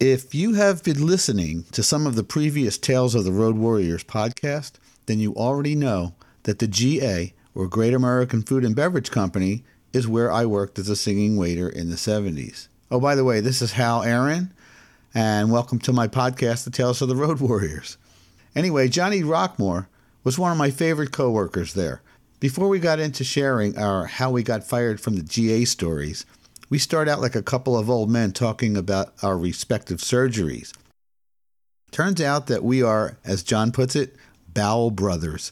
If you have been listening to some of the previous Tales of the Road Warriors podcast, then you already know that the GA, or Great American Food and Beverage Company, is where I worked as a singing waiter in the 70s. Oh, by the way, this is Hal Aaron, and welcome to my podcast, The Tales of the Road Warriors. Anyway, Johnny Rockmore was one of my favorite coworkers there. Before we got into sharing our how we got fired from the GA stories, we start out like a couple of old men talking about our respective surgeries. Turns out that we are, as John puts it, bowel brothers.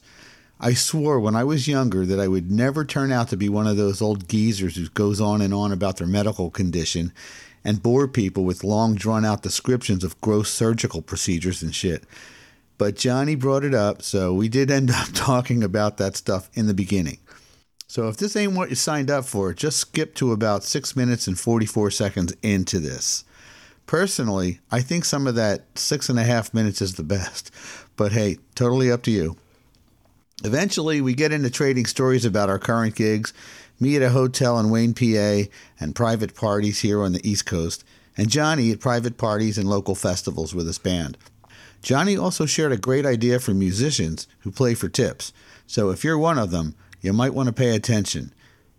I swore when I was younger that I would never turn out to be one of those old geezers who goes on and on about their medical condition and bore people with long drawn out descriptions of gross surgical procedures and shit. But Johnny brought it up, so we did end up talking about that stuff in the beginning. So if this ain't what you signed up for, just skip to about 6 minutes and 44 seconds into this. Personally, I think some of that six and a half minutes is the best, but hey, totally up to you. Eventually, we get into trading stories about our current gigs, me at a hotel in Wayne, PA, and private parties here on the East Coast, and Johnny at private parties and local festivals with his band. Johnny also shared a great idea for musicians who play for tips, so if you're one of them, you might want to pay attention.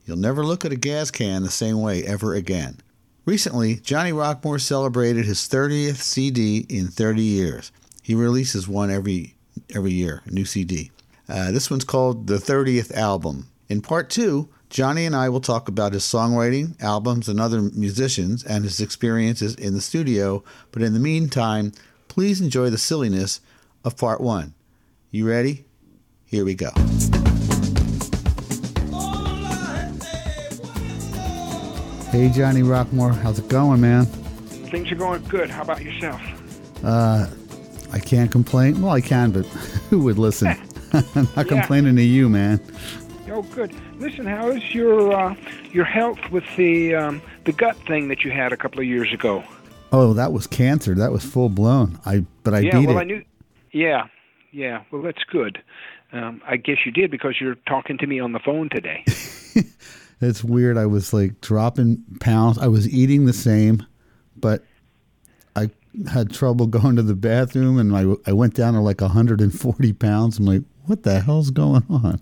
You'll never look at a gas can the same way ever again. Recently, Johnny Rockmore celebrated his 30th CD in 30 years. He releases one every every year, a new CD. Uh, this one's called the 30th album. In part two, Johnny and I will talk about his songwriting, albums, and other musicians, and his experiences in the studio. But in the meantime, please enjoy the silliness of part one. You ready? Here we go. Hey, Johnny Rockmore, how's it going, man? Things are going good. How about yourself? Uh, I can't complain. Well, I can, but who would listen? I'm not Yeah. complaining to you, man. Oh, good. Listen, how is your uh, your health with the um, the gut thing that you had a couple of years ago? Oh, that was cancer. That was full blown. I but I yeah, beat well, it. I knew. Yeah, yeah. Well, that's good. Um, I guess you did because you're talking to me on the phone today. It's weird. I was like dropping pounds. I was eating the same, but I had trouble going to the bathroom, and I I went down to like 140 pounds. I'm like, what the hell's going on?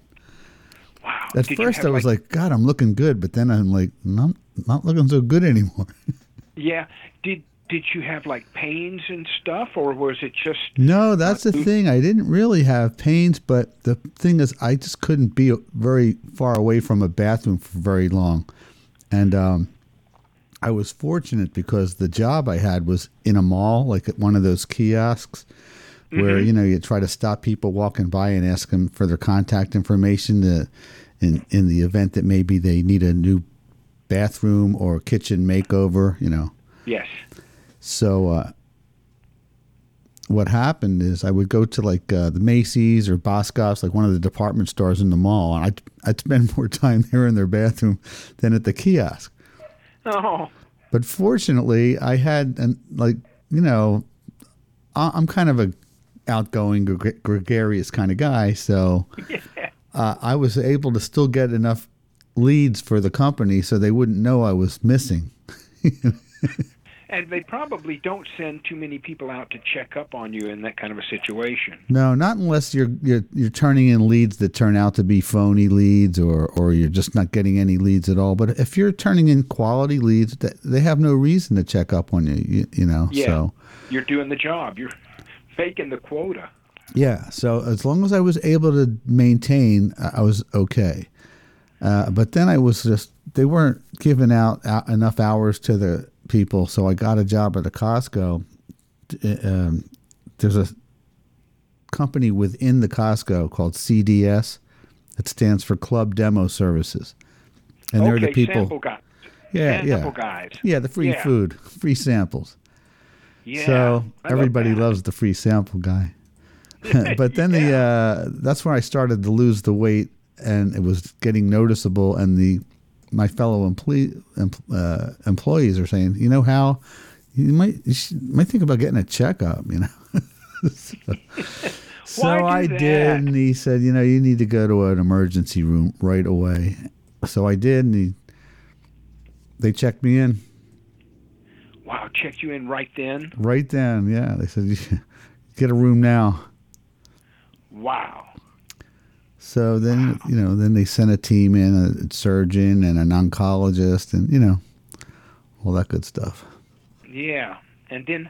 Wow. At Did first, I was like, God, I'm looking good, but then I'm like, not not looking so good anymore. yeah. Did did you have like pains and stuff, or was it just? No, that's the Uh, thing. I didn't really have pains, but the thing is, I just couldn't be very far away from a bathroom for very long. And um, I was fortunate because the job I had was in a mall, like at one of those kiosks where, you know, you try to stop people walking by and ask them for their contact information to, in, in the event that maybe they need a new bathroom or kitchen makeover, you know. Yes. So uh, what happened is I would go to like uh, the Macy's or Boscov's, like one of the department stores in the mall, and I'd, I'd spend more time there in their bathroom than at the kiosk. Oh. But fortunately, I had an like you know, I- I'm kind of a outgoing, gre- gregarious kind of guy, so uh, I was able to still get enough leads for the company so they wouldn't know I was missing. And they probably don't send too many people out to check up on you in that kind of a situation. No, not unless you're you're you're turning in leads that turn out to be phony leads, or or you're just not getting any leads at all. But if you're turning in quality leads, th- they have no reason to check up on you. You, you know. Yeah. So You're doing the job. You're making the quota. yeah. So as long as I was able to maintain, I was okay. Uh, but then I was just they weren't giving out enough hours to the people, so I got a job at a Costco. Um, there's a company within the Costco called CDS. It stands for Club Demo Services, and they're the people. yeah, sample yeah, guys. yeah. The free Yeah. food, free samples. Yeah. So I love everybody loves the free sample guy. but then the uh, that's where I started to lose the weight, and it was getting noticeable. And the my fellow employee, em, uh, employees are saying, you know how you might you should, might think about getting a checkup. You know. so so I that? did, and he said, you know, you need to go to an emergency room right away. So I did, and he, they checked me in. Wow, checked you in right then. Right then, yeah. They said, "Get a room now." Wow. So then, you know, then they sent a team in, a surgeon and an oncologist, and you know, all that good stuff. Yeah, and then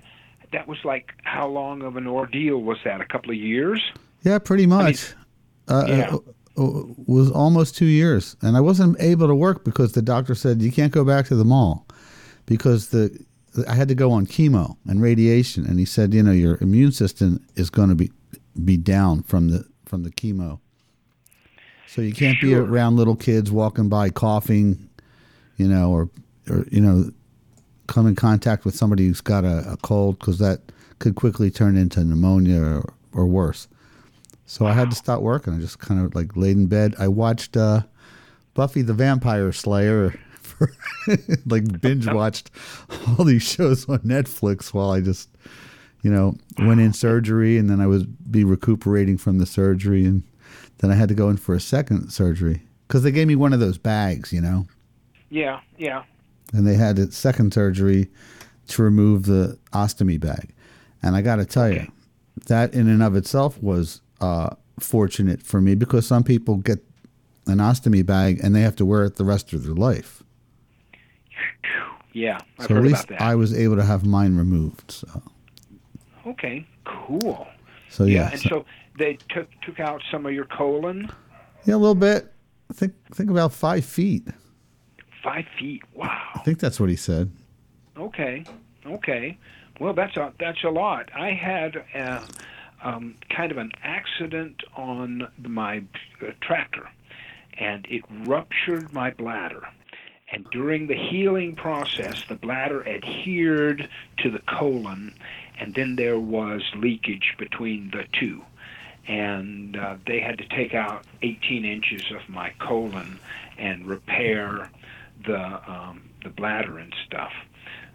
that was like how long of an ordeal was that? A couple of years? Yeah, pretty much. uh, yeah. uh, uh, was almost two years, and I wasn't able to work because the doctor said you can't go back to the mall because the I had to go on chemo and radiation, and he said, you know, your immune system is going to be be down from the from the chemo, so you can't be around little kids walking by coughing, you know, or or you know, come in contact with somebody who's got a, a cold because that could quickly turn into pneumonia or, or worse. So I had to stop working. I just kind of like laid in bed. I watched uh, Buffy the Vampire Slayer, for, like binge watched all these shows on Netflix while I just, you know, went in surgery and then I would be recuperating from the surgery and then I had to go in for a second surgery because they gave me one of those bags, you know, Yeah, yeah. and they had a second surgery to remove the ostomy bag. And I got to tell you, that in and of itself was uh, fortunate for me because some people get an ostomy bag and they have to wear it the rest of their life. Yeah, I've so heard at least. I was able to have mine removed. So, okay, cool. so yeah, and so- so they took took out some of your colon. yeah, a little bit. Think think about five feet. Five feet. Wow. I think that's what he said. Okay. Okay. Well, that's a that's a lot. I had a, um, kind of an accident on my uh, tractor, and it ruptured my bladder. And during the healing process, the bladder adhered to the colon, and then there was leakage between the two. And uh, they had to take out 18 inches of my colon and repair the um, the bladder and stuff.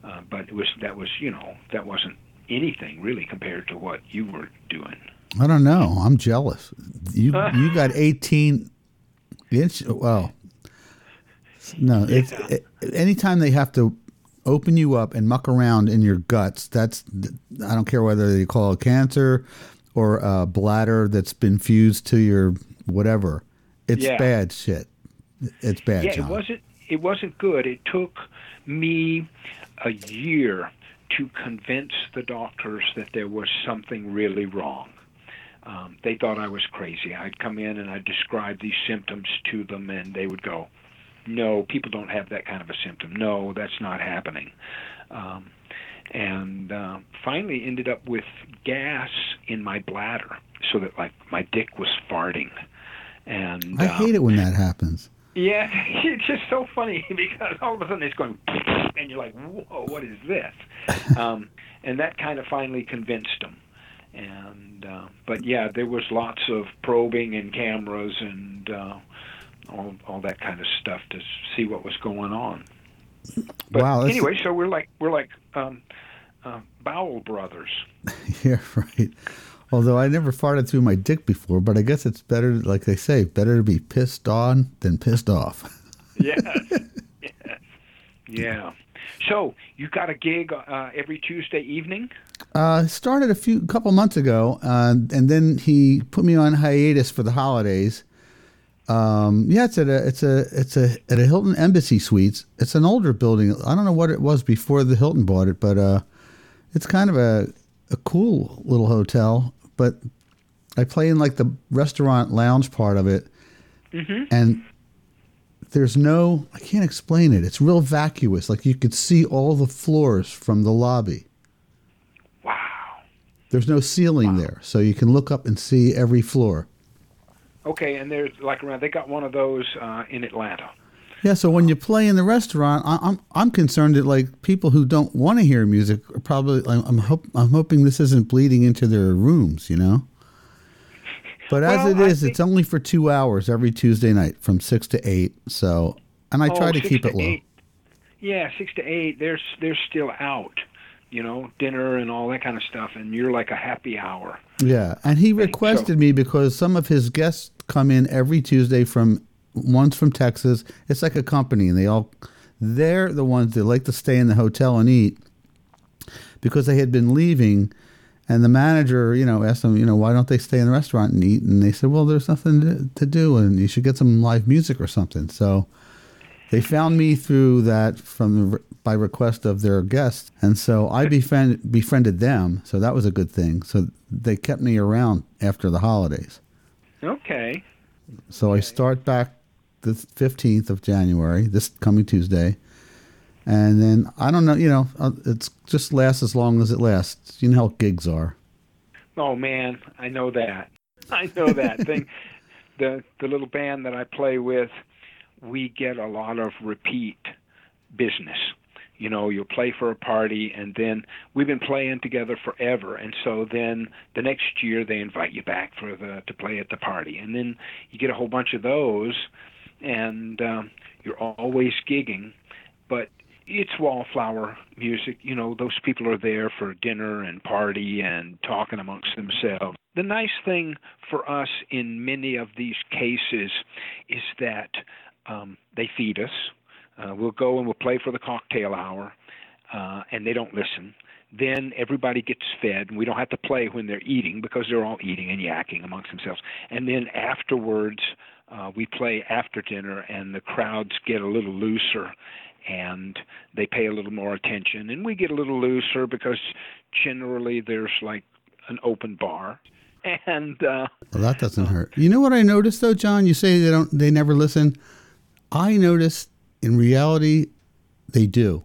Uh, but it was that was you know that wasn't anything really compared to what you were doing. I don't know. I'm jealous. You you got 18 inch. Well, no. It's Yeah. it, anytime they have to open you up and muck around in your guts. That's I don't care whether they call it cancer or a bladder that's been fused to your whatever. It's Yeah. bad shit. It's bad. Yeah, John. it wasn't it wasn't good. It took me a year to convince the doctors that there was something really wrong. Um, they thought I was crazy. I'd come in and I'd describe these symptoms to them, and they would go, "No, people don't have that kind of a symptom. No, that's not happening." Um, and uh, finally ended up with gas in my bladder, so that like my dick was farting. And I uh, hate it when that happens. yeah, it's just so funny because all of a sudden it's going, and you're like, "Whoa, what is this?" um, and that kind of finally convinced them. And uh, but yeah, there was lots of probing and cameras and uh, all all that kind of stuff to see what was going on. But Wow, anyway, so we're like we're like um, uh, bowel brothers. Yeah, right. Although I never farted through my dick before, but I guess it's better, like they say, better to be pissed on than pissed off. Yes. yes. Yeah. So you got a gig uh, every Tuesday evening. Uh, started a few couple months ago, uh, and then he put me on hiatus for the holidays. Um, yeah, it's at a it's a it's a at a Hilton Embassy Suites. It's an older building. I don't know what it was before the Hilton bought it, but uh, it's kind of a a cool little hotel. But I play in like the restaurant lounge part of it, and there's no I can't explain it. It's real vacuous. Like you could see all the floors from the lobby. Wow. There's no ceiling there, so you can look up and see every floor. Okay, and there's like around. They got one of those uh, in Atlanta. Yeah, so when you play in the restaurant, I, I'm I'm concerned that like people who don't want to hear music are probably I'm I'm, hope, I'm hoping this isn't bleeding into their rooms, you know. But as Well, it is, think- it's only for two hours every Tuesday night from six to eight. So, and I try Oh, to six keep it low. eight. Yeah, six to eight. They're they're still out. You know, dinner and all that kind of stuff, and you're like a happy hour. Yeah, and he requested me because some of his guests come in every Tuesday from one's from Texas. It's like a company, and they all they're the ones that like to stay in the hotel and eat, because they had been leaving. And the manager, you know, asked them, you know, why don't they stay in the restaurant and eat? And they said, well, there's nothing to, to do, and you should get some live music or something. So they found me through that from by request of their guests, and so I befriend, befriended them. So that was a good thing. So they kept me around after the holidays. Okay. So I start back the 15th of January, this coming Tuesday. And then I don't know, you know, uh, it's just lasts as long as it lasts. You know how gigs are. Oh man, I know that. I know that thing. The the little band that I play with, we get a lot of repeat business. You know, you'll play for a party, and then we've been playing together forever, and so then the next year they invite you back for the to play at the party, and then you get a whole bunch of those, and um, you're always gigging, but it's wallflower music. You know, those people are there for dinner and party and talking amongst themselves. The nice thing for us in many of these cases is that um, they feed us. Uh, we'll go and we'll play for the cocktail hour, uh, and they don't listen. Then everybody gets fed, and we don't have to play when they're eating because they're all eating and yakking amongst themselves. And then afterwards, uh, we play after dinner, and the crowds get a little looser, and they pay a little more attention, and we get a little looser because generally there's like an open bar, and uh, well, that doesn't hurt. You know what I noticed though, John? You say they don't, they never listen. I noticed in reality they do.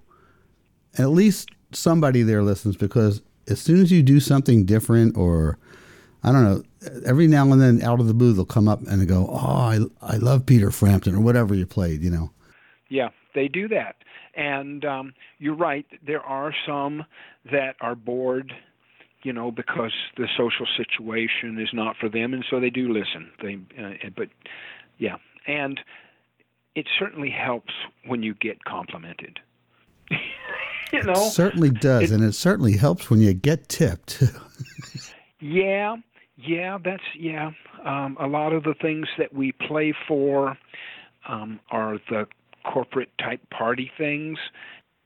At least somebody there listens because as soon as you do something different or I don't know, every now and then out of the blue they'll come up and go, "Oh, I I love Peter Frampton or whatever you played," you know. Yeah, they do that. And um you're right, there are some that are bored you know because the social situation is not for them and so they do listen they uh, but yeah and it certainly helps when you get complimented. you know, it certainly does, it, and it certainly helps when you get tipped. yeah, yeah, that's yeah. Um, a lot of the things that we play for um, are the corporate type party things.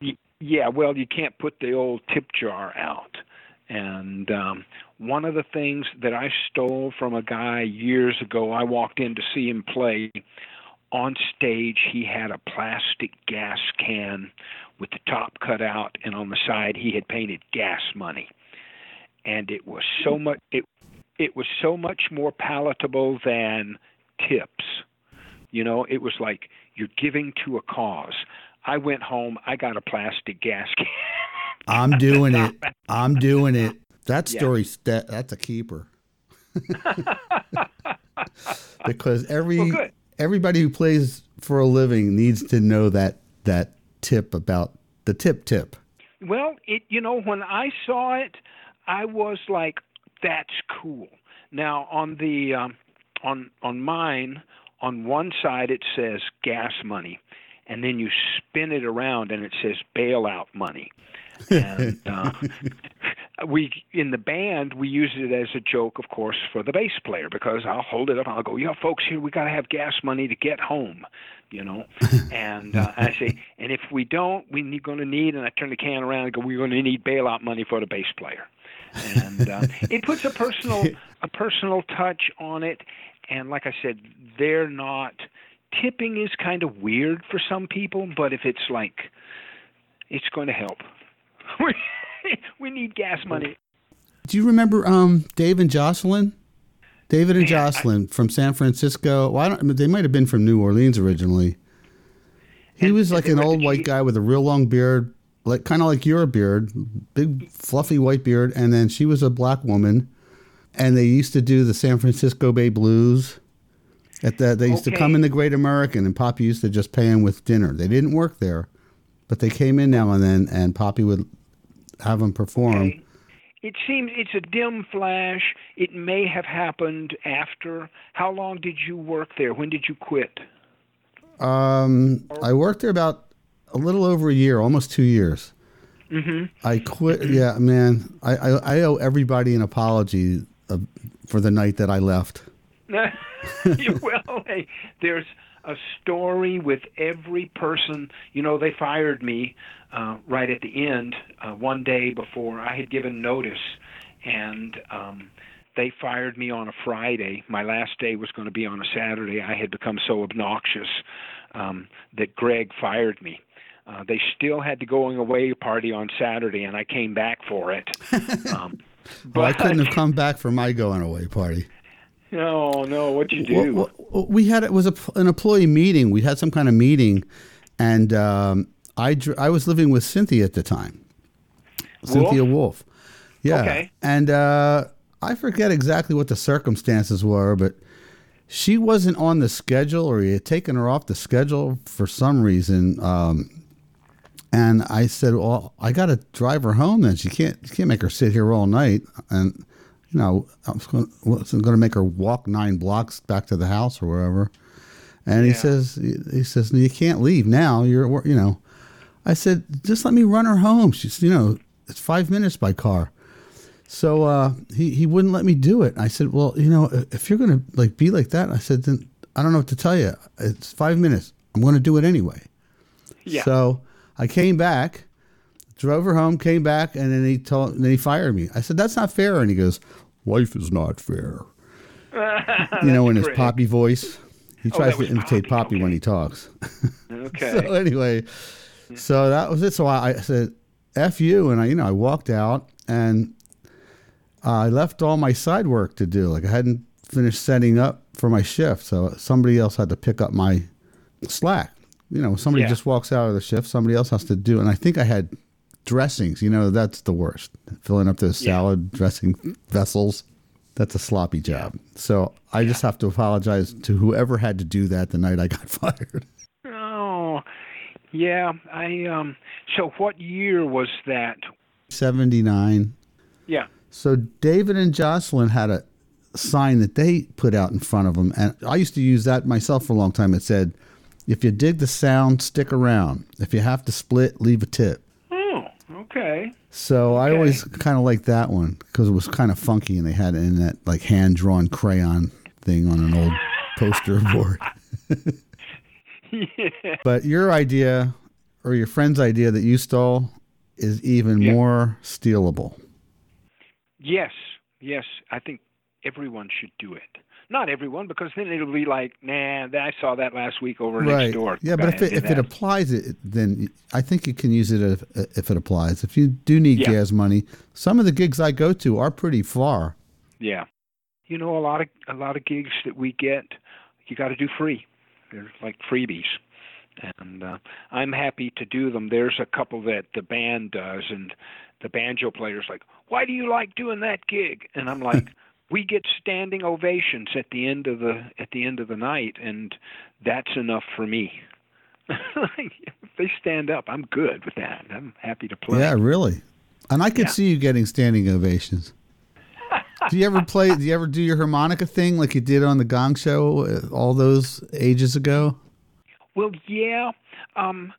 Y- yeah, well, you can't put the old tip jar out. And um, one of the things that I stole from a guy years ago, I walked in to see him play on stage he had a plastic gas can with the top cut out and on the side he had painted gas money. And it was so much it it was so much more palatable than tips. You know it was like you're giving to a cause. I went home i got a plastic gas can. I'm doing it. I'm doing it. That story yeah. that, that's a keeper. Because every well, everybody who plays for a living needs to know that that tip about the tip tip. Well, it you know when I saw it, I was like, "That's cool." Now on the um, on on mine, on one side it says gas money, and then you spin it around and it says bailout money. And uh, we in the band we use it as a joke, of course, for the bass player because I'll hold it up and I'll go, "Yeah, folks, here we got to have gas money to get home," you know. and uh, I say, and if we don't, we're going to need. And I turn the can around and go, "We're going to need bailout money for the bass player." and uh, it puts a personal a personal touch on it. And like I said, they're not tipping is kind of weird for some people, but if it's like it's going to help. we need gas money. Do you remember um, Dave and Jocelyn? David and Jocelyn I, from San Francisco. Well, I don't, they might have been from New Orleans originally. He and, was like an old white guy with a real long beard, like kind of like your beard, big fluffy white beard, and then she was a black woman, and they used to do the San Francisco Bay Blues. At the, they used okay. to come in the Great American, and Poppy used to just pay them with dinner. They didn't work there, but they came in now and then, and Poppy would have them perform. Okay. It seems it's a dim flash. It may have happened after. How long did you work there? When did you quit? Um, I worked there about a little over a year, almost two years. Mm-hmm. I quit. Yeah, man. I, I, I owe everybody an apology uh, for the night that I left. well, hey, there's a story with every person. You know, they fired me uh, right at the end uh, one day before I had given notice, and um, they fired me on a Friday. My last day was going to be on a Saturday. I had become so obnoxious um, that Greg fired me. Uh, they still had the going away party on Saturday, and I came back for it. Um, but I couldn't have come back for my going away party. No, no. What'd you do? Well, well, we had it was a, an employee meeting. We had some kind of meeting, and um, I I was living with Cynthia at the time. Wolf? Cynthia Wolf. Yeah. Okay. And uh, I forget exactly what the circumstances were, but she wasn't on the schedule, or he had taken her off the schedule for some reason. Um, and I said, "Well, I got to drive her home. Then she can't she can't make her sit here all night." And you know, I was going, to make her walk nine blocks back to the house or wherever. And yeah. he says, he says, you can't leave now. You're, you know. I said, just let me run her home. She's, you know, it's five minutes by car. So uh, he he wouldn't let me do it. I said, well, you know, if you're gonna like be like that, I said, then I don't know what to tell you. It's five minutes. I'm going to do it anyway. Yeah. So I came back, drove her home, came back, and then he told, then he fired me. I said, that's not fair. And he goes, life is not fair. you know, in his poppy voice. He oh, tries oh, to imitate Poppy, Poppy okay. when he talks. okay. so anyway, so that was it. So I, I said, "F you," and I, you know, I walked out, and I left all my side work to do. Like I hadn't finished setting up for my shift, so somebody else had to pick up my slack. You know, somebody yeah. just walks out of the shift, somebody else has to do. And I think I had dressings. You know, that's the worst. Filling up those yeah. salad dressing vessels. That's a sloppy job. So I yeah. just have to apologize to whoever had to do that the night I got fired. Oh, yeah. I um. So what year was that? Seventy nine. Yeah. So David and Jocelyn had a sign that they put out in front of them, and I used to use that myself for a long time. It said, "If you dig the sound, stick around. If you have to split, leave a tip." Okay. So okay. I always kind of liked that one because it was kind of funky, and they had it in that like hand drawn crayon thing on an old poster board. yeah. But your idea or your friend's idea that you stole is even yeah. more stealable. Yes, yes, I think everyone should do it. Not everyone, because then it'll be like, nah, I saw that last week over right. next door. Yeah, but if it, if it applies, it then I think you can use it if, if it applies. If you do need yeah. gas money, some of the gigs I go to are pretty far. Yeah, you know, a lot of a lot of gigs that we get, you got to do free. They're like freebies and uh, I'm happy to do them. There's a couple that the band does, and the banjo player's like, "Why do you like doing that gig?" And I'm like, "We get standing ovations at the end of the at the end of the night, and that's enough for me." if they stand up, I'm good with that. I'm happy to play. Yeah, really. And I could yeah. see you getting standing ovations. do you ever play? Do you ever do your harmonica thing like you did on the Gong Show uh, all those ages ago? Well, yeah. Um,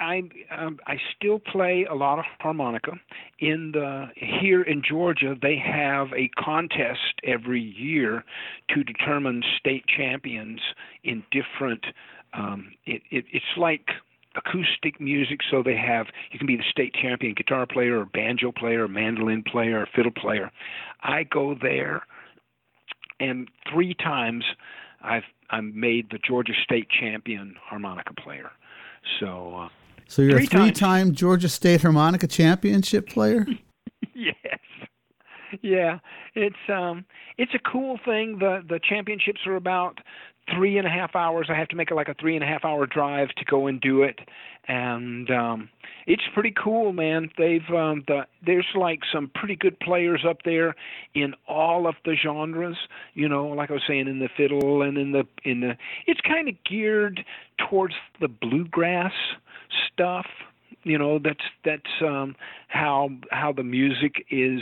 I um, I still play a lot of harmonica. In the here in Georgia, they have a contest every year to determine state champions in different. Um, it, it it's like acoustic music, so they have you can be the state champion guitar player or banjo player or mandolin player or fiddle player. I go there, and three times I've I'm made the Georgia State champion harmonica player. So. Uh, so you're three a three-time Georgia State harmonica championship player. yes. Yeah, it's um, it's a cool thing. the The championships are about three and a half hours. I have to make like a three and a half hour drive to go and do it, and um, it's pretty cool, man. They've um, the there's like some pretty good players up there in all of the genres. You know, like I was saying, in the fiddle and in the in the. It's kind of geared towards the bluegrass stuff you know that's that's um how how the music is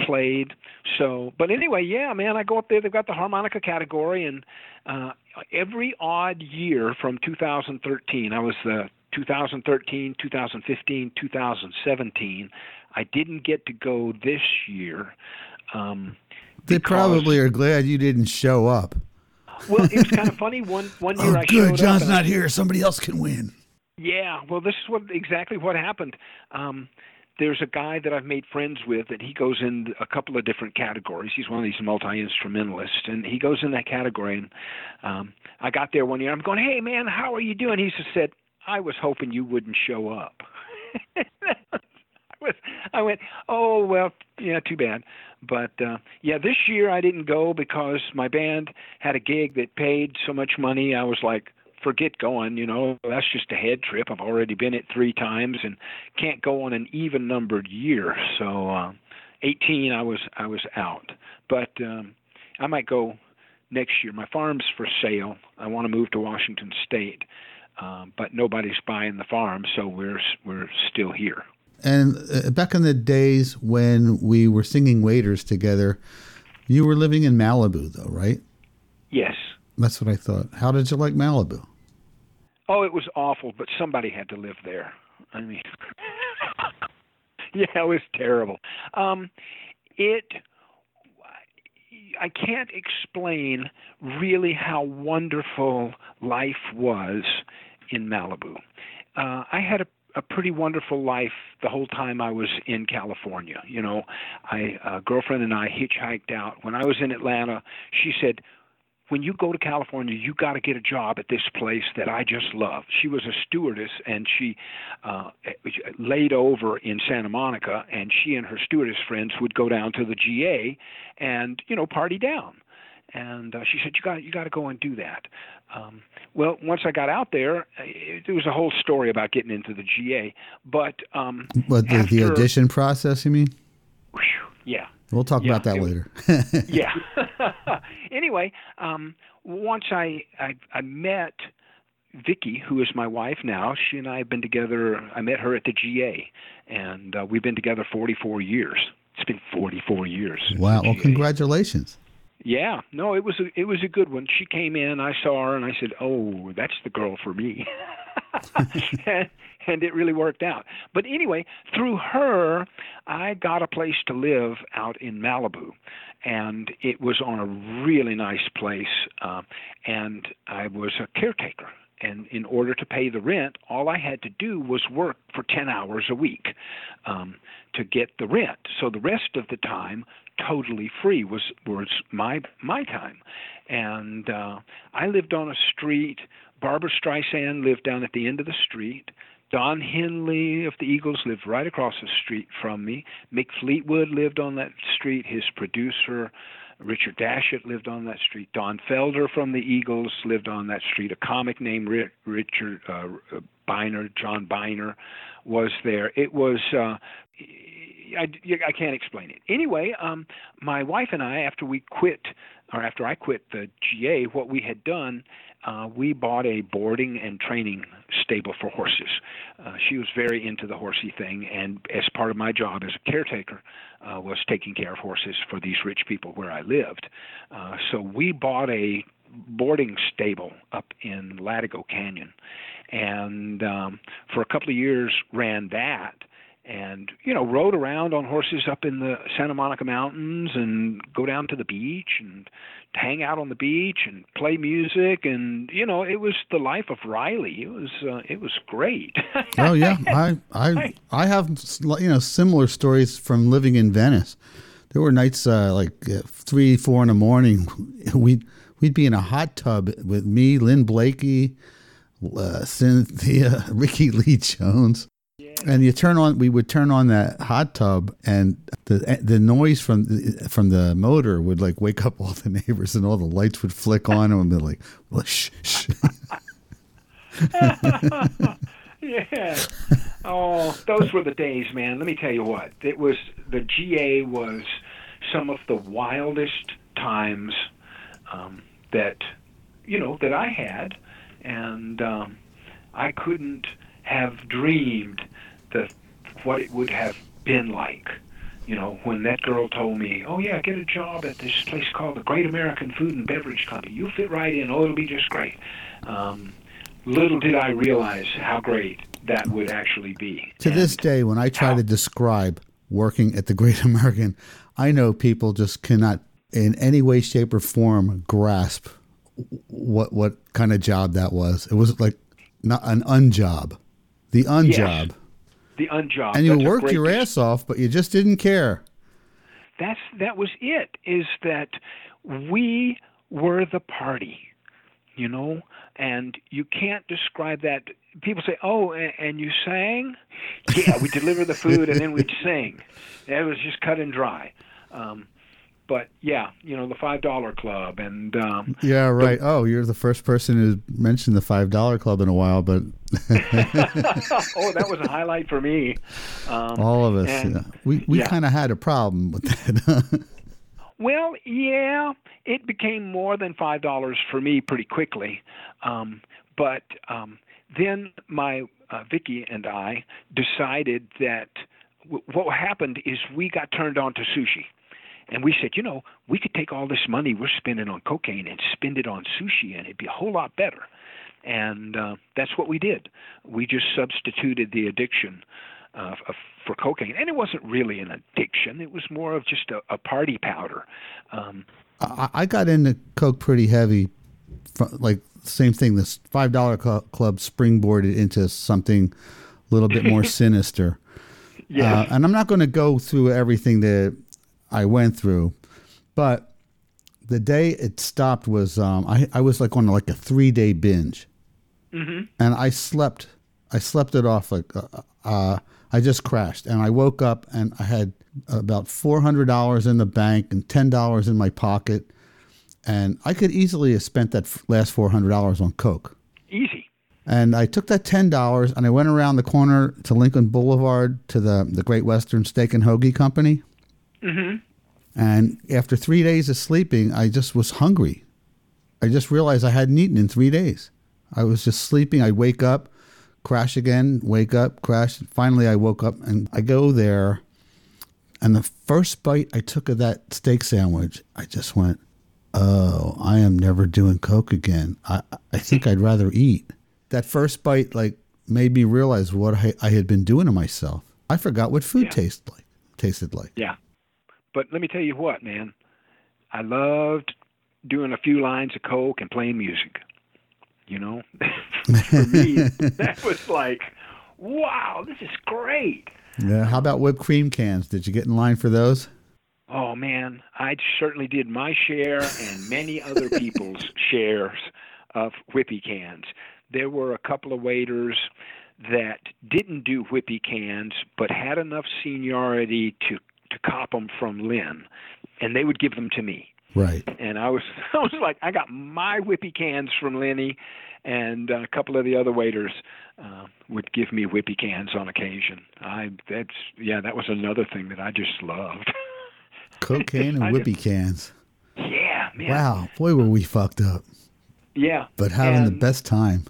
played so but anyway yeah man i go up there they've got the harmonica category and uh every odd year from 2013 i was the 2013 2015 2017 i didn't get to go this year um they probably are glad you didn't show up well, it was kind of funny. One one year oh, I good. John's not here. Somebody else can win. Yeah, well, this is what exactly what happened. Um, there's a guy that I've made friends with, and he goes in a couple of different categories. He's one of these multi instrumentalists, and he goes in that category. And um, I got there one year. I'm going, "Hey, man, how are you doing?" He just said, "I was hoping you wouldn't show up." I was, I went, "Oh well, yeah, too bad." But uh, yeah, this year I didn't go because my band had a gig that paid so much money. I was like, forget going. You know, that's just a head trip. I've already been it three times and can't go on an even numbered year. So, uh, 18, I was I was out. But um, I might go next year. My farm's for sale. I want to move to Washington State, um, but nobody's buying the farm, so we're we're still here. And uh, back in the days when we were singing waiters together, you were living in Malibu, though, right? Yes. That's what I thought. How did you like Malibu? Oh, it was awful, but somebody had to live there. I mean, yeah, it was terrible. Um, it, I can't explain really how wonderful life was in Malibu. Uh, I had a a pretty wonderful life the whole time I was in California. You know, I uh, girlfriend and I hitchhiked out. When I was in Atlanta, she said, when you go to California, you got to get a job at this place that I just love. She was a stewardess and she uh, laid over in Santa Monica, and she and her stewardess friends would go down to the GA and you know party down. And uh, she said, "You got you got to go and do that." Um, well, once I got out there, it, it was a whole story about getting into the GA. But um, but the, after, the audition process, you mean? Whew, yeah, We'll talk Yeah, about that it- later. yeah. anyway, um, once I, I I met Vicky, who is my wife now. She and I have been together. I met her at the GA, and uh, we've been together 44 years. It's been 44 years. wow. Well, congratulations. Yeah, no, it was a, it was a good one. She came in, I saw her, and I said, "Oh, that's the girl for me," and, it really worked out. But anyway, through her, I got a place to live out in Malibu, and it was on a really nice place, uh, and I was a caretaker. And in order to pay the rent, all I had to do was work for 10 hours a week um, to get the rent. So the rest of the time, totally free was was my my time, and uh, I lived on a street. Barbra Streisand lived down at the end of the street. Don Henley of the Eagles lived right across the street from me. Mick Fleetwood lived on that street. His producer, Richard Dashut, lived on that street. Don Felder from the Eagles lived on that street. A comic named Richard uh, Biner, John Biner, was there. It was. Uh, I, I can't explain it. Anyway, um, my wife and I, after we quit, or after I quit the GA, what we had done, uh, we bought a boarding and training stable for horses. Uh, she was very into the horsey thing, and as part of my job as a caretaker, uh, was taking care of horses for these rich people where I lived. Uh, so we bought a boarding stable up in Latigo Canyon, and um, for a couple of years ran that and you know rode around on horses up in the Santa Monica Mountains and go down to the beach and hang out on the beach and play music and you know it was the life of Riley it was uh, it was great Oh yeah, I I I have you know similar stories from living in Venice. There were nights uh, like uh, three, four in the morning. We'd we'd be in a hot tub with me, Lynn Blakey, uh, Cynthia, Rickie Lee Jones, and you turn on. We would turn on that hot tub, and the the noise from the, from the motor would like wake up all the neighbors, and all the lights would flick on, and we'd be like, well, shh, shh. yeah. Oh, those were the days, man. Let me tell you what. It was the GA was some of the wildest times um, that you know that I had, and um, I couldn't have dreamed that what it would have been like. You know, when that girl told me, "Oh yeah, get a job at this place called the Great American Food and Beverage Company. You'll fit right in. Oh, it'll be just great." Um, little did I realize how great that would actually be. To this day, when I try to describe working at the Great American, I know people just cannot, in any way, shape, or form, grasp what what kind of job that was. It was like not an unjob, the unjob. Yes, the unjob. And you That's worked your ass off, but you just didn't care. that's that was it is that we were the party you know? And you can't describe that. People say oh a- and you sang? Yeah we deliver the food and then we'd sing. It was just cut and dry. Um but yeah you know the five dollar club and um Yeah, right. Oh, you're the first person who mentioned the five dollar club in a while, but oh that was a highlight for me um all of us, and- yeah. we we yeah. kind of had a problem with that. Well, yeah, it became more than five dollars for me pretty quickly, um, but um, then my uh, Vicky and I decided that w- what happened is we got turned on to sushi, and we said, you know, we could take all this money we're spending on cocaine and spend it on sushi, and it'd be a whole lot better. And uh, that's what we did. We just substituted the addiction uh, for cocaine, and it wasn't really an addiction. It was more of just a, a party powder. Um, I, I got into coke pretty heavy, fr- like same thing. This five dollar cl- club springboarded into something a little bit more sinister. yeah, Uh, and I'm not going to go through everything that I went through, but the day it stopped was um, I, I was like on like a three day binge, hmm and I slept. I slept it off like uh, uh, I just crashed, and I woke up and I had about four hundred dollars in the bank and ten dollars in my pocket, and I could easily have spent that f- last four hundred dollars on coke. easy. And I took that ten dollars and I went around the corner to Lincoln Boulevard to the the Great Western Steak and Hoagie Company. Hmm And after three days of sleeping, I just was hungry. I just realized I hadn't eaten in three days. I was just sleeping. I'd wake up, crash again, wake up, crash. Finally, I woke up and I go there. And the first bite I took of that steak sandwich, I just went, "Oh, I am never doing coke again. I I think I'd rather eat." That first bite like made me realize what I, I had been doing to myself. I forgot what food Yeah. tasted like. Tasted like. Yeah, but let me tell you what, man. I loved doing a few lines of coke and playing music. You know, for me, that was like, wow, this is great. Yeah. How about whipped cream cans? Did you get in line for those? Oh man, I certainly did my share and many other people's shares of whippy cans. There were a couple of waiters that didn't do whippy cans, but had enough seniority to to cop them from Lynn, and they would give them to me. Right. And I was I was like, I got my whippy cans from Lenny, and a couple of the other waiters uh, would give me whippy cans on occasion. I that's yeah, that was another thing that I just loved. Cocaine and just- whippy cans. Yeah, man. Wow. Boy, were we fucked up. Yeah. But having the best time.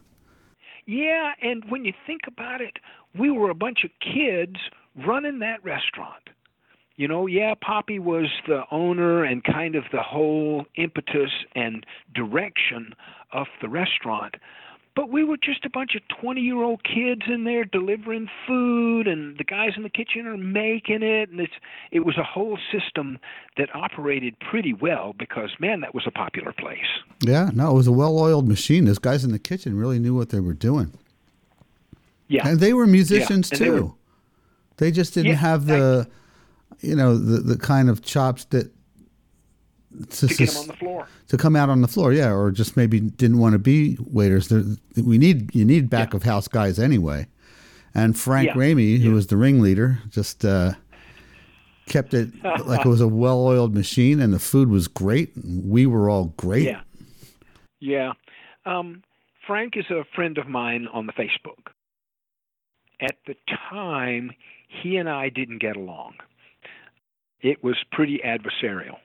Yeah, and when you think about it, we were a bunch of kids running that restaurant. You know, yeah, Poppy was the owner and kind of the whole impetus and direction of the restaurant. But we were just a bunch of 20 year old kids in there delivering food, and the guys in the kitchen are making it. And it's, it was a whole system that operated pretty well because, man, that was a popular place. Yeah. No, it was a well oiled machine. Those guys in the kitchen really knew what they were doing. Yeah. And they were musicians they too. were- They just didn't Yeah, have the, you know, the, the kind of chops that to, to get them on the floor. to come out on the floor, yeah, or just maybe didn't want to be waiters. There, we need you need back of house guys anyway. And Frank Yeah. Ramey, who was the ringleader, just uh, kept it like it was a well-oiled machine, and the food was great. We were all great. Yeah. Yeah. Um, Frank is a friend of mine on the Facebook. At the time, he and I didn't get along. It was pretty adversarial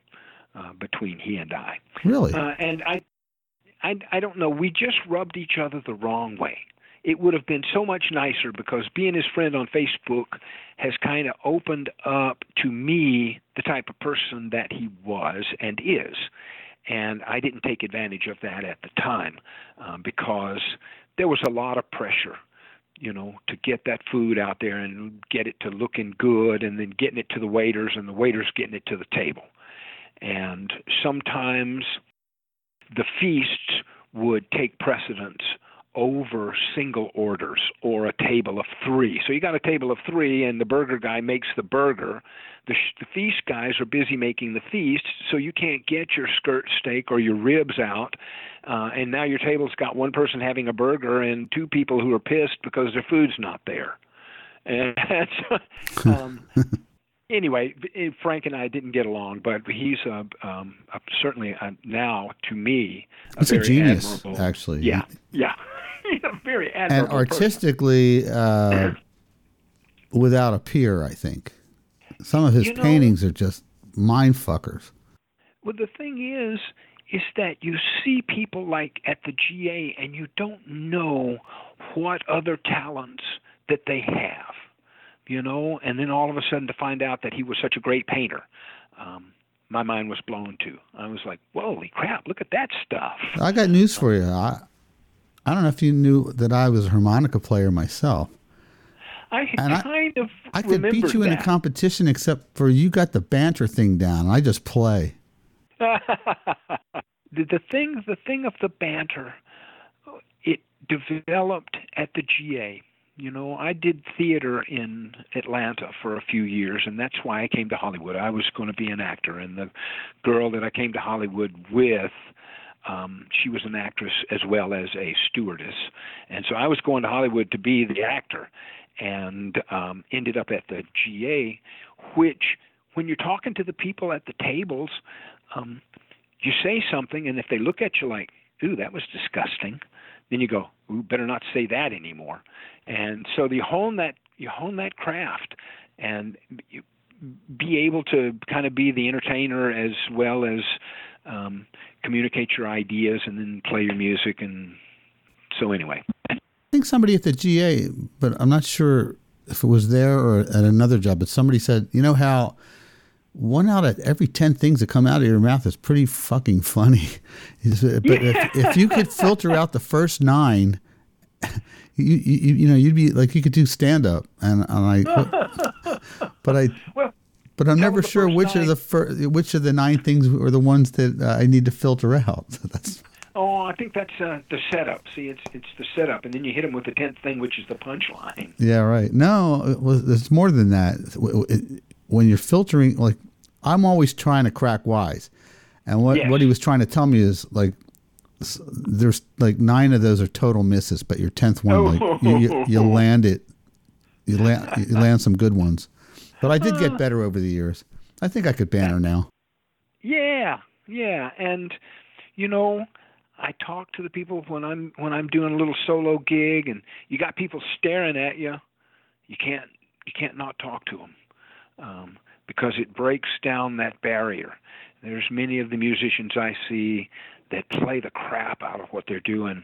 uh, between he and I. Really? Uh, and I, I, I don't know. We just rubbed each other the wrong way. It would have been so much nicer because being his friend on Facebook has kind of opened up to me the type of person that he was and is. And I didn't take advantage of that at the time um, because there was a lot of pressure, you know, to get that food out there and get it to looking good and then getting it to the waiters and the waiters getting it to the table. And sometimes the feasts would take precedence over single orders or a table of three. So you got a table of three, and the burger guy makes the burger. The, sh- the feast guys are busy making the feast, so you can't get your skirt steak or your ribs out. Uh, and now your table's got one person having a burger and two people who are pissed because their food's not there. And um, anyway, Frank and I didn't get along, but he's a, um, a, certainly a, now to me a He's very a genius, admirable- actually. Yeah, yeah, very admirable. person. artistically uh, without a peer. I think some of his You know- paintings are just mind fuckers. Well, the thing is, is that you see people like at the GA, and you don't know what other talents that they have, you know. And then all of a sudden, to find out that he was such a great painter, um, my mind was blown too. I was like, "Holy crap! Look at that stuff!" I got news for you. I I don't know if you knew that I was a harmonica player myself. I And I- kind of I could beat you in a competition, except for you got the banter thing down. I just play. the, the thing the thing of the banter it developed at the GA you know I did theater in Atlanta for a few years and that's why I came to Hollywood. I was going to be an actor and the girl that I came to Hollywood with um she was an actress as well as a stewardess. And so I was going to Hollywood to be the actor and um ended up at the GA which when you're talking to the people at the tables um you say something, and if they look at you like, "Ooh, that was disgusting," then you go, "Ooh, better not say that anymore." And so you hone that you hone that craft, and you be able to kind of be the entertainer as well as um, communicate your ideas, and then play your music. And so anyway, I think somebody at the GA, but I'm not sure if it was there or at another job, but somebody said, you know how one out of every 10 things that come out of your mouth is pretty fucking funny. But if, if you could filter out the first nine, you, you, you know, you'd be like, you could do stand up. And, and I, but I, well, but I'm never sure first which of the fir- which of the nine things are the ones that uh, I need to filter out. That's oh, I think that's uh, the setup. See, it's it's the setup, and then you hit them with the tenth thing, which is the punchline. Yeah, right. No, it was, it's more than that. It- When you're filtering, like, I'm always trying to crack wise, and what Yes. what he was trying to tell me is like, there's like nine of those are total misses, but your tenth one, like, you, you, you oh. land it, you land you land some good ones. But I did get uh. better over the years. I think I could banner now. Yeah, yeah, and you know, I talk to the people when I'm when I'm doing a little solo gig, and you got people staring at you. You can't you can't not talk to them um, because it breaks down that barrier. There's many of the musicians I see that play the crap out of what they're doing,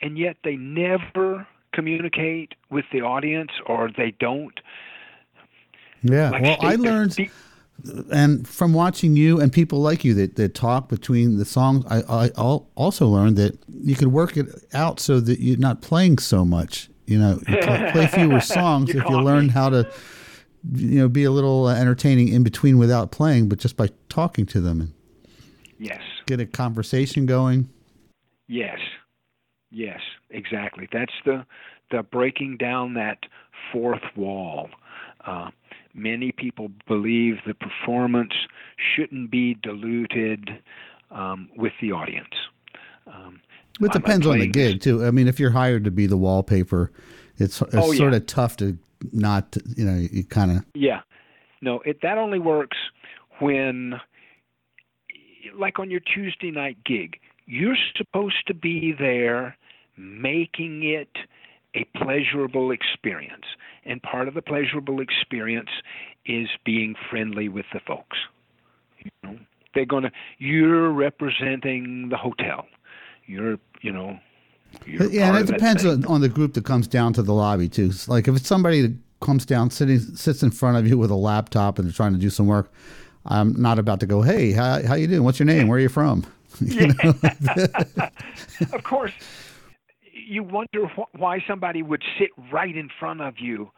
and yet they never communicate with the audience, or they don't. Yeah. Like well, I learned. and from watching you and people like you that, that talk between the songs, I, I also learned that you could work it out so that you're not playing so much. You know, you play, fewer songs You if you learn me. how to, you know, be a little uh, entertaining in between without playing, but just by talking to them and yes. get a conversation going. Yes, yes, exactly. That's the the breaking down that fourth wall. Uh, many people believe the performance shouldn't be diluted um, with the audience. Um, It depends on the gig too. I mean, if you're hired to be the wallpaper, it's, it's Oh, sort yeah. of tough to not, you know, you kind of Yeah, no, it that only works when, like on your Tuesday night gig, you're supposed to be there making it a pleasurable experience. And part of the pleasurable experience is being friendly with the folks. You know, they're gonna. You're representing the hotel. You're, you know. Yeah, and it depends on, on the group that comes down to the lobby too. Like if it's somebody that comes down, sitting sits in front of you with a laptop and they're trying to do some work, I'm not about to go, "Hey, how how you doing? What's your name? Where are you from?" You know? of course, you wonder wh- why somebody would sit right in front of you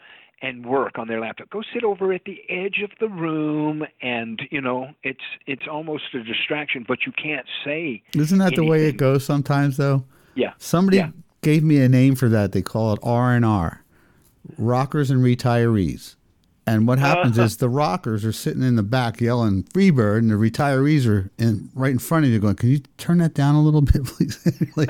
and work on their laptop. Go sit over at the edge of the room and and you know it's it's almost a distraction, but you can't say. Isn't that the way it goes sometimes, though? Yeah. Somebody Yeah. gave me a name for that. They call it R and R, rockers and retirees. And what happens is the rockers are sitting in the back yelling "Freebird," and the retirees are in right in front of you, going, "Can you turn that down a little bit, please?" like,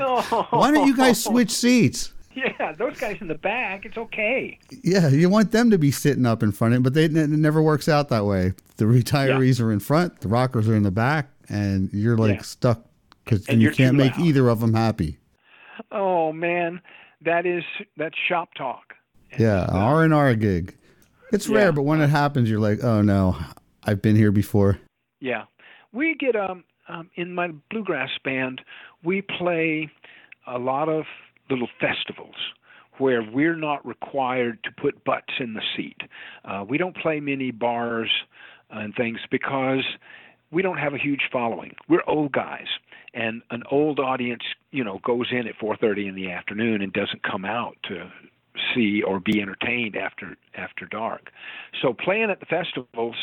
why don't you guys switch seats? Yeah, those guys in the back, it's okay. Yeah, you want them to be sitting up in front of it, but they, it never works out that way. The retirees are in front, the rockers are in the back, and you're like Yeah. stuck because you can't make loud. either of them happy. Oh man, that is that's shop talk. Yeah, R and R gig. It's Yeah. rare, but when it happens, you're like, oh no, I've been here before. Yeah, we get um, um in my bluegrass band, we play a lot of little festivals where we're not required to put butts in the seat. Uh, we don't play many bars and things because we don't have a huge following. We're old guys, and an old audience, you know, goes in at 4:30 in the afternoon and doesn't come out to see or be entertained after after dark. So playing at the festivals,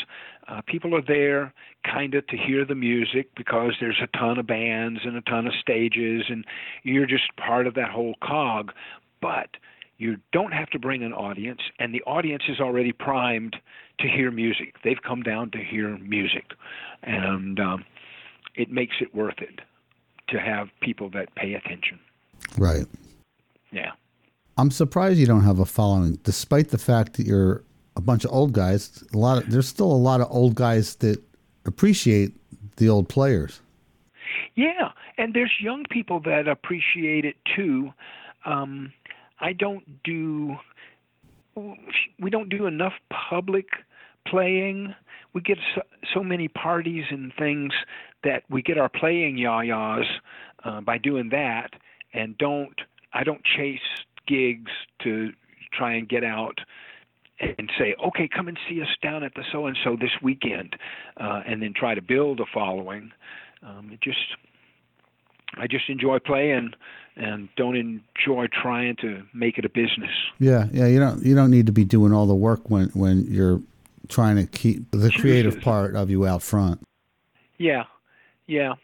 uh, people are there kind of to hear the music because there's a ton of bands and a ton of stages, and you're just part of that whole cog. But you don't have to bring an audience, and the audience is already primed to hear music. They've come down to hear music, and um, it makes it worth it to have people that pay attention. Right. Yeah. I'm surprised you don't have a following, despite the fact that you're a bunch of old guys. A lot of there's still a lot of old guys that appreciate the old players. Yeah, and there's young people that appreciate it too. Um, I don't do we don't do enough public playing. We get so, so many parties and things that we get our playing yayas uh, by doing that, and don't I don't chase gigs to try and get out and say, okay, come and see us down at the so and so this weekend, uh, and then try to build a following. Um, it just, I just enjoy playing and don't enjoy trying to make it a business. Yeah, yeah. You don't you don't need to be doing all the work when when you're trying to keep the creative part of you out front. Yeah, yeah.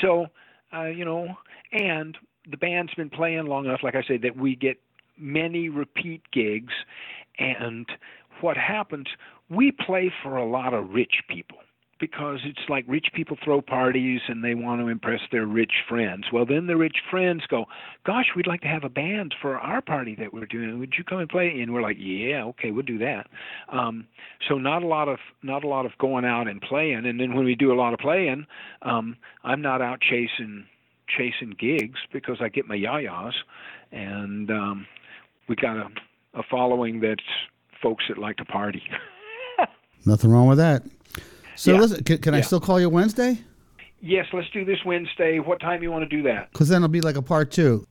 So, uh, you know, and the band's been playing long enough, like I said, that we get many repeat gigs. And what happens, we play for a lot of rich people because it's like rich people throw parties and they want to impress their rich friends. Well, then the rich friends go, "Gosh, we'd like to have a band for our party that we're doing. Would you come and play?" And we're like, "Yeah, okay, we'll do that." Um, so not a lot of not a lot of going out and playing. And then when we do a lot of playing, um, I'm not out chasing chasing gigs because I get my yayas, and um, we got a, a following that's folks that like to party. Nothing wrong with that. So Yeah. listen, can, can I still call you Wednesday? yes, let's do this Wednesday. What time you want to do that? Because then it'll be like a part two.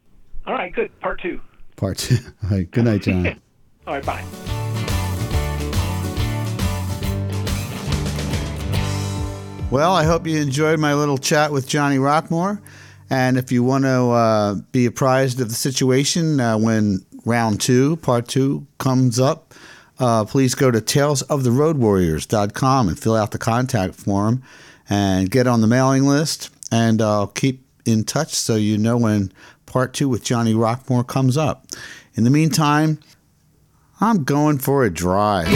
All right, good. Part two. Part two. All right. Good night, John. All right, bye. Well, I hope you enjoyed my little chat with Johnny Rockmore. And if you want to uh, be apprised of the situation uh, when round two, part two, comes up, uh, please go to talesoftheroadwarriors.com and fill out the contact form and get on the mailing list. And I'll keep in touch so you know when part two with Johnny Rockmore comes up. In the meantime, I'm going for a drive.